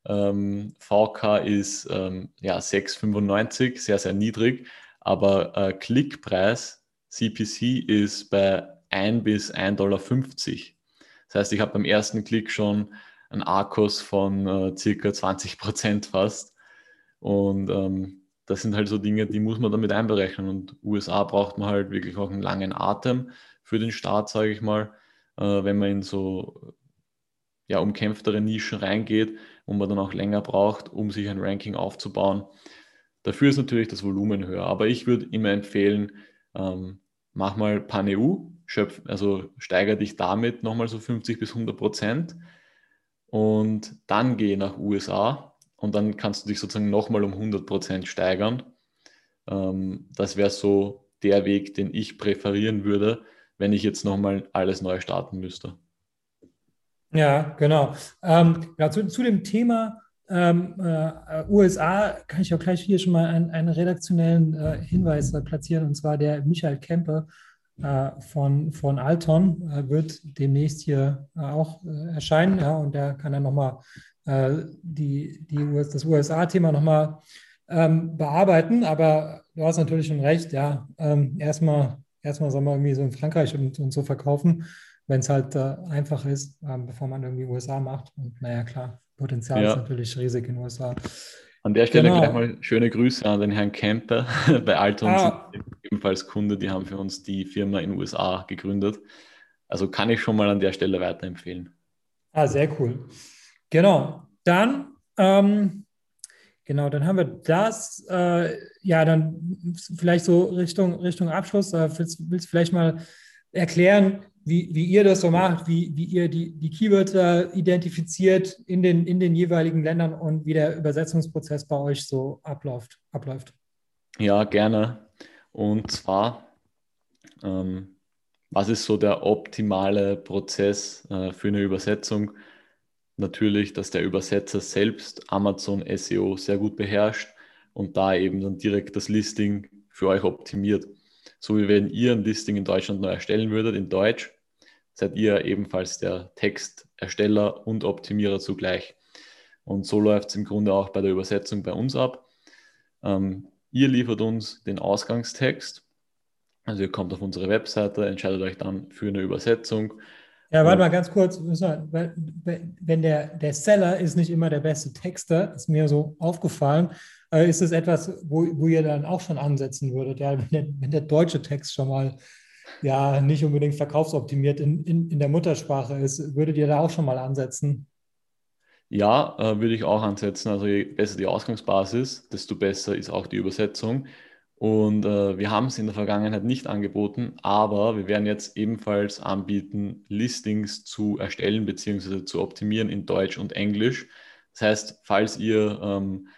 ähm, VK ist ähm, ja 6,95, sehr, sehr niedrig, aber äh, Klickpreis CPC ist bei 1 bis 1,50 Dollar. Das heißt, ich habe beim ersten Klick schon einen Akkus von äh, circa 20 Prozent fast. Und ähm, das sind halt so Dinge, die muss man damit einberechnen. Und USA braucht man halt wirklich auch einen langen Atem für den Start, sage ich mal, äh, wenn man in so ja, umkämpftere Nischen reingeht, wo man dann auch länger braucht, um sich ein Ranking aufzubauen. Dafür ist natürlich das Volumen höher. Aber ich würde immer empfehlen, ähm, mach mal Pan-EU, schöpf, also steigere dich damit nochmal so 50 bis 100 Prozent und dann geh nach USA und dann kannst du dich sozusagen nochmal um 100 Prozent steigern. Ähm, das wäre so der Weg, den ich präferieren würde, wenn ich jetzt nochmal alles neu starten müsste. Ja, genau. Ähm, ja, zu, zu, dem Thema ähm, äh, USA kann ich auch gleich hier schon mal einen, einen redaktionellen äh, Hinweis platzieren, und zwar der Michael Kempe äh, von, von Alton äh, wird demnächst hier äh, auch erscheinen. Ja, und der kann dann nochmal die, die US, das USA-Thema nochmal ähm, bearbeiten. Aber du hast natürlich schon recht, ja, ähm, erstmal, erstmal soll man irgendwie so in Frankreich und, und so verkaufen, wenn es halt äh, einfach ist, ähm, bevor man irgendwie USA macht. Und naja, klar, Potenzial ja. ist natürlich riesig in den USA. An der Stelle genau. gleich mal schöne Grüße an den Herrn Kemper bei Alton, ah. ebenfalls Kunde, die haben für uns die Firma in USA gegründet. Also kann ich schon mal an der Stelle weiterempfehlen. Ah, sehr cool. Genau. Dann, ähm, genau, dann haben wir das. Äh, ja, dann vielleicht so Richtung, Richtung Abschluss. Äh, willst du vielleicht mal erklären, wie, wie ihr das so macht, wie, wie ihr die, die Keywörter identifiziert in den, in den jeweiligen Ländern und wie der Übersetzungsprozess bei euch so abläuft. abläuft. Ja, gerne. Und zwar, ähm, was ist so der optimale Prozess äh, für eine Übersetzung? natürlich, dass der Übersetzer selbst Amazon SEO sehr gut beherrscht und da eben dann direkt das Listing für euch optimiert. So wie wenn ihr ein Listing in Deutschland neu erstellen würdet, in Deutsch, seid ihr ebenfalls der Textersteller und Optimierer zugleich. Und so läuft es im Grunde auch bei der Übersetzung bei uns ab. Ähm, ihr liefert uns den Ausgangstext. Also ihr kommt auf unsere Webseite, entscheidet euch dann für eine Übersetzung. Ja, warte mal ganz kurz. Wenn der, der Seller ist nicht immer der beste Texter, ist mir so aufgefallen, äh, ist es etwas, wo, wo ihr dann auch schon ansetzen würdet. Ja, wenn der, wenn der deutsche Text schon mal ja nicht unbedingt verkaufsoptimiert in, in, in der Muttersprache ist, würdet ihr da auch schon mal ansetzen? Ja, äh, würde ich auch ansetzen. Also je besser die Ausgangsbasis, desto besser ist auch die Übersetzung. Und äh, wir haben es in der Vergangenheit nicht angeboten, aber wir werden jetzt ebenfalls anbieten, Listings zu erstellen bzw. zu optimieren in Deutsch und Englisch. Das heißt, falls ihr ähm,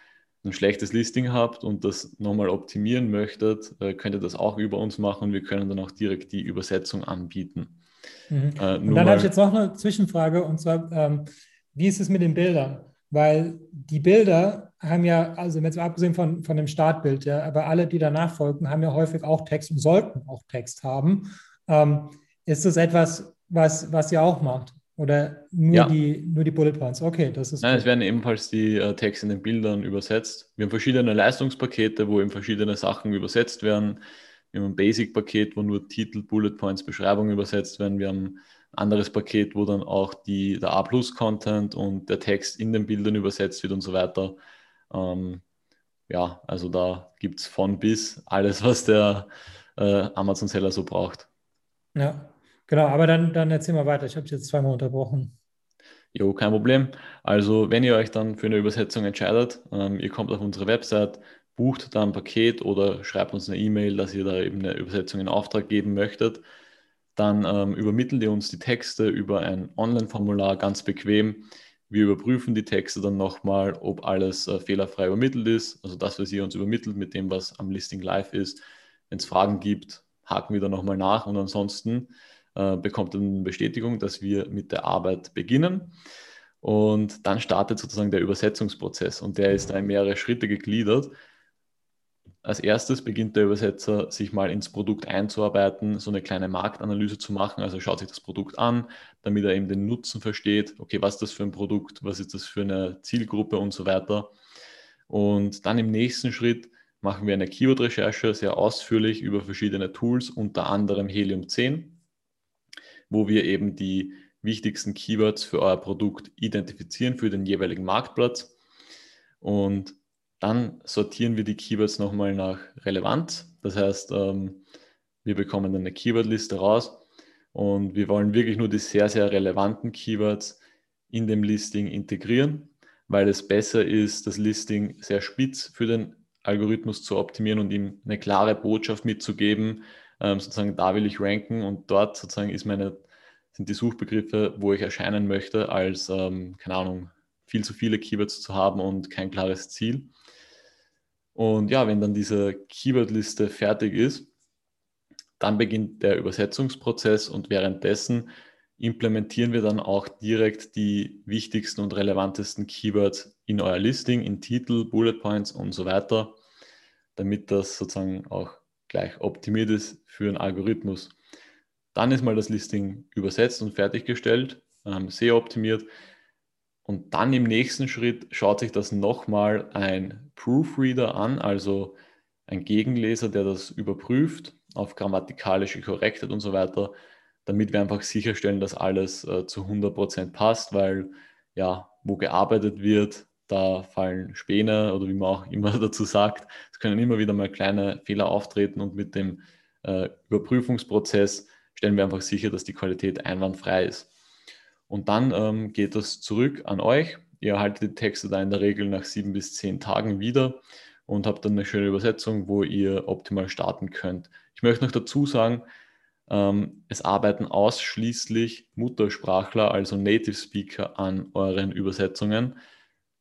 ein schlechtes Listing habt und das nochmal optimieren möchtet, äh, könnt ihr das auch über uns machen. Wir können dann auch direkt die Übersetzung anbieten. Mhm. Äh, und dann habe ich jetzt noch eine Zwischenfrage und zwar, ähm, wie ist es mit den Bildern? Weil die Bilder haben ja, also jetzt abgesehen von, von dem Startbild, ja, aber alle, die danach folgen, haben ja häufig auch Text und sollten auch Text haben. Ähm, ist das etwas, was, was ihr auch macht? Oder nur, ja. die, nur die Bullet Points? Okay, das ist. Nein, gut. es werden ebenfalls die äh, Texte in den Bildern übersetzt. Wir haben verschiedene Leistungspakete, wo eben verschiedene Sachen übersetzt werden. Wir haben ein Basic-Paket, wo nur Titel, Bullet Points, Beschreibung übersetzt werden. Wir haben anderes Paket, wo dann auch die, der A-Plus-Content und der Text in den Bildern übersetzt wird und so weiter. Ähm, ja, also da gibt es von bis alles, was der äh, Amazon-Seller so braucht. Ja, genau, aber dann, dann erzähl mal weiter. Ich habe dich jetzt zweimal unterbrochen. Jo, kein Problem. Also, wenn ihr euch dann für eine Übersetzung entscheidet, ähm, ihr kommt auf unsere Website, bucht da ein Paket oder schreibt uns eine E-Mail, dass ihr da eben eine Übersetzung in Auftrag geben möchtet dann ähm, übermitteln die uns die Texte über ein Online-Formular ganz bequem. Wir überprüfen die Texte dann nochmal, ob alles äh, fehlerfrei übermittelt ist, also das, was ihr uns übermittelt mit dem, was am Listing live ist. Wenn es Fragen gibt, haken wir dann nochmal nach und ansonsten äh, bekommt eine Bestätigung, dass wir mit der Arbeit beginnen. Und dann startet sozusagen der Übersetzungsprozess und der ist da in mehrere Schritte gegliedert. Als erstes beginnt der Übersetzer sich mal ins Produkt einzuarbeiten, so eine kleine Marktanalyse zu machen. Also schaut sich das Produkt an, damit er eben den Nutzen versteht. Okay, was ist das für ein Produkt? Was ist das für eine Zielgruppe und so weiter. Und dann im nächsten Schritt machen wir eine Keyword-Recherche sehr ausführlich über verschiedene Tools, unter anderem Helium 10, wo wir eben die wichtigsten Keywords für euer Produkt identifizieren für den jeweiligen Marktplatz. Und dann sortieren wir die Keywords nochmal nach Relevanz. Das heißt, ähm, wir bekommen eine Keywordliste raus und wir wollen wirklich nur die sehr, sehr relevanten Keywords in dem Listing integrieren, weil es besser ist, das Listing sehr spitz für den Algorithmus zu optimieren und ihm eine klare Botschaft mitzugeben, ähm, sozusagen da will ich ranken und dort sozusagen ist meine, sind die Suchbegriffe, wo ich erscheinen möchte, als, ähm, keine Ahnung, viel zu viele Keywords zu haben und kein klares Ziel. Und ja, wenn dann diese Keywordliste fertig ist, dann beginnt der Übersetzungsprozess und währenddessen implementieren wir dann auch direkt die wichtigsten und relevantesten Keywords in euer Listing, in Titel, Bullet Points und so weiter, damit das sozusagen auch gleich optimiert ist für einen Algorithmus. Dann ist mal das Listing übersetzt und fertiggestellt, ähm, sehr optimiert. Und dann im nächsten Schritt schaut sich das nochmal ein Proofreader an, also ein Gegenleser, der das überprüft auf grammatikalische Korrektheit und so weiter, damit wir einfach sicherstellen, dass alles äh, zu 100% passt, weil ja, wo gearbeitet wird, da fallen Späne oder wie man auch immer dazu sagt, es können immer wieder mal kleine Fehler auftreten und mit dem äh, Überprüfungsprozess stellen wir einfach sicher, dass die Qualität einwandfrei ist. Und dann ähm, geht das zurück an euch. Ihr erhaltet die Texte da in der Regel nach sieben bis zehn Tagen wieder und habt dann eine schöne Übersetzung, wo ihr optimal starten könnt. Ich möchte noch dazu sagen, ähm, es arbeiten ausschließlich Muttersprachler, also Native Speaker, an euren Übersetzungen,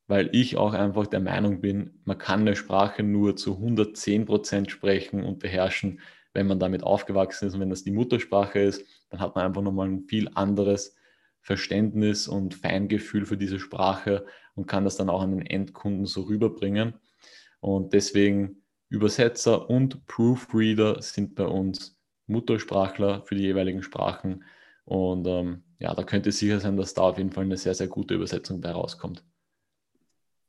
weil ich auch einfach der Meinung bin, man kann eine Sprache nur zu 110 Prozent sprechen und beherrschen, wenn man damit aufgewachsen ist. Und wenn das die Muttersprache ist, dann hat man einfach nochmal ein viel anderes Verständnis und Feingefühl für diese Sprache und kann das dann auch an den Endkunden so rüberbringen. Und deswegen Übersetzer und Proofreader sind bei uns Muttersprachler für die jeweiligen Sprachen. Und ähm, ja, da könnte sicher sein, dass da auf jeden Fall eine sehr, sehr gute Übersetzung bei rauskommt.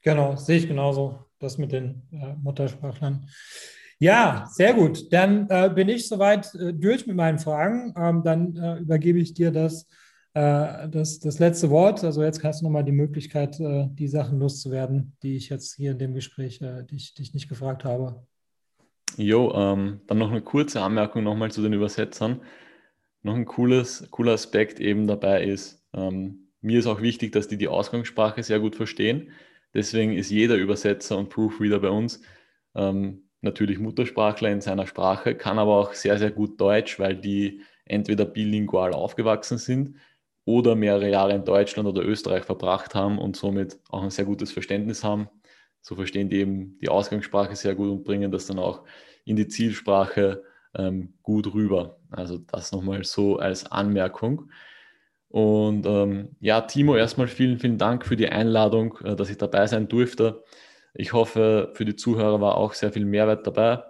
Genau, sehe ich genauso, das mit den äh, Muttersprachlern. Ja, sehr gut. Dann äh, bin ich soweit äh, durch mit meinen Fragen. Ähm, dann äh, übergebe ich dir das, äh, das, das letzte Wort. Also jetzt hast du nochmal die Möglichkeit, äh, die Sachen loszuwerden, die ich jetzt hier in dem Gespräch dich, dich nicht gefragt habe. Jo, ähm, dann noch eine kurze Anmerkung nochmal zu den Übersetzern. Noch ein cooles, cooler Aspekt eben dabei ist, ähm, mir ist auch wichtig, dass die die Ausgangssprache sehr gut verstehen. Deswegen ist jeder Übersetzer und Proofreader bei uns ähm, natürlich Muttersprachler in seiner Sprache, kann aber auch sehr, sehr gut Deutsch, weil die entweder bilingual aufgewachsen sind oder mehrere Jahre in Deutschland oder Österreich verbracht haben und somit auch ein sehr gutes Verständnis haben. So verstehen die eben die Ausgangssprache sehr gut und bringen das dann auch in die Zielsprache ähm, gut rüber. Also das nochmal so als Anmerkung. Und ähm, ja, Timo, erstmal vielen, vielen Dank für die Einladung, äh, dass ich dabei sein durfte. Ich hoffe, für die Zuhörer war auch sehr viel Mehrwert dabei.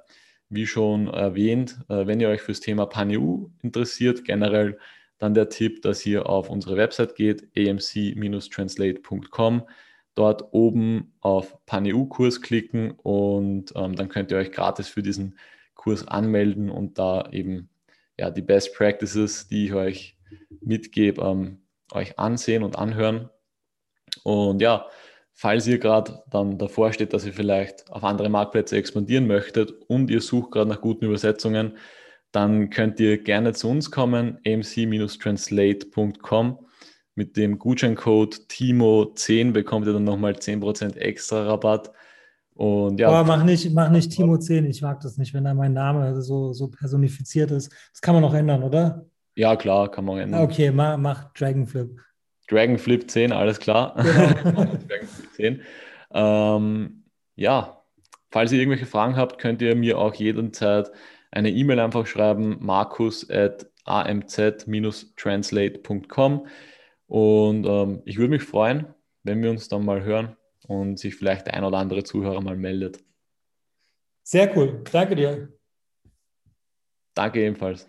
Wie schon erwähnt, äh, wenn ihr euch fürs Thema PanEU interessiert, generell dann der Tipp, dass ihr auf unsere Website geht, amc-translate.com, dort oben auf PanEU-Kurs klicken und ähm, dann könnt ihr euch gratis für diesen Kurs anmelden und da eben ja, die Best Practices, die ich euch mitgebe, ähm, euch ansehen und anhören. Und ja, falls ihr gerade dann davor steht, dass ihr vielleicht auf andere Marktplätze expandieren möchtet und ihr sucht gerade nach guten Übersetzungen, dann könnt ihr gerne zu uns kommen, amc-translate.com. Mit dem Gutscheincode TIMO10 bekommt ihr dann nochmal 10% extra Rabatt. Und ja. Aber mach nicht, mach nicht Timo10, ich mag das nicht, wenn da mein Name so, so personifiziert ist. Das kann man noch ändern, oder? Ja, klar, kann man ändern. Okay, mach, mach Dragonflip. Dragonflip 10, alles klar. Genau. Dragonflip 10. Ähm, ja, falls ihr irgendwelche Fragen habt, könnt ihr mir auch jederzeit eine E-Mail einfach schreiben, markus at amz-translate.com und ähm, ich würde mich freuen, wenn wir uns dann mal hören und sich vielleicht der ein oder andere Zuhörer mal meldet. Sehr cool. Danke dir. Danke ebenfalls.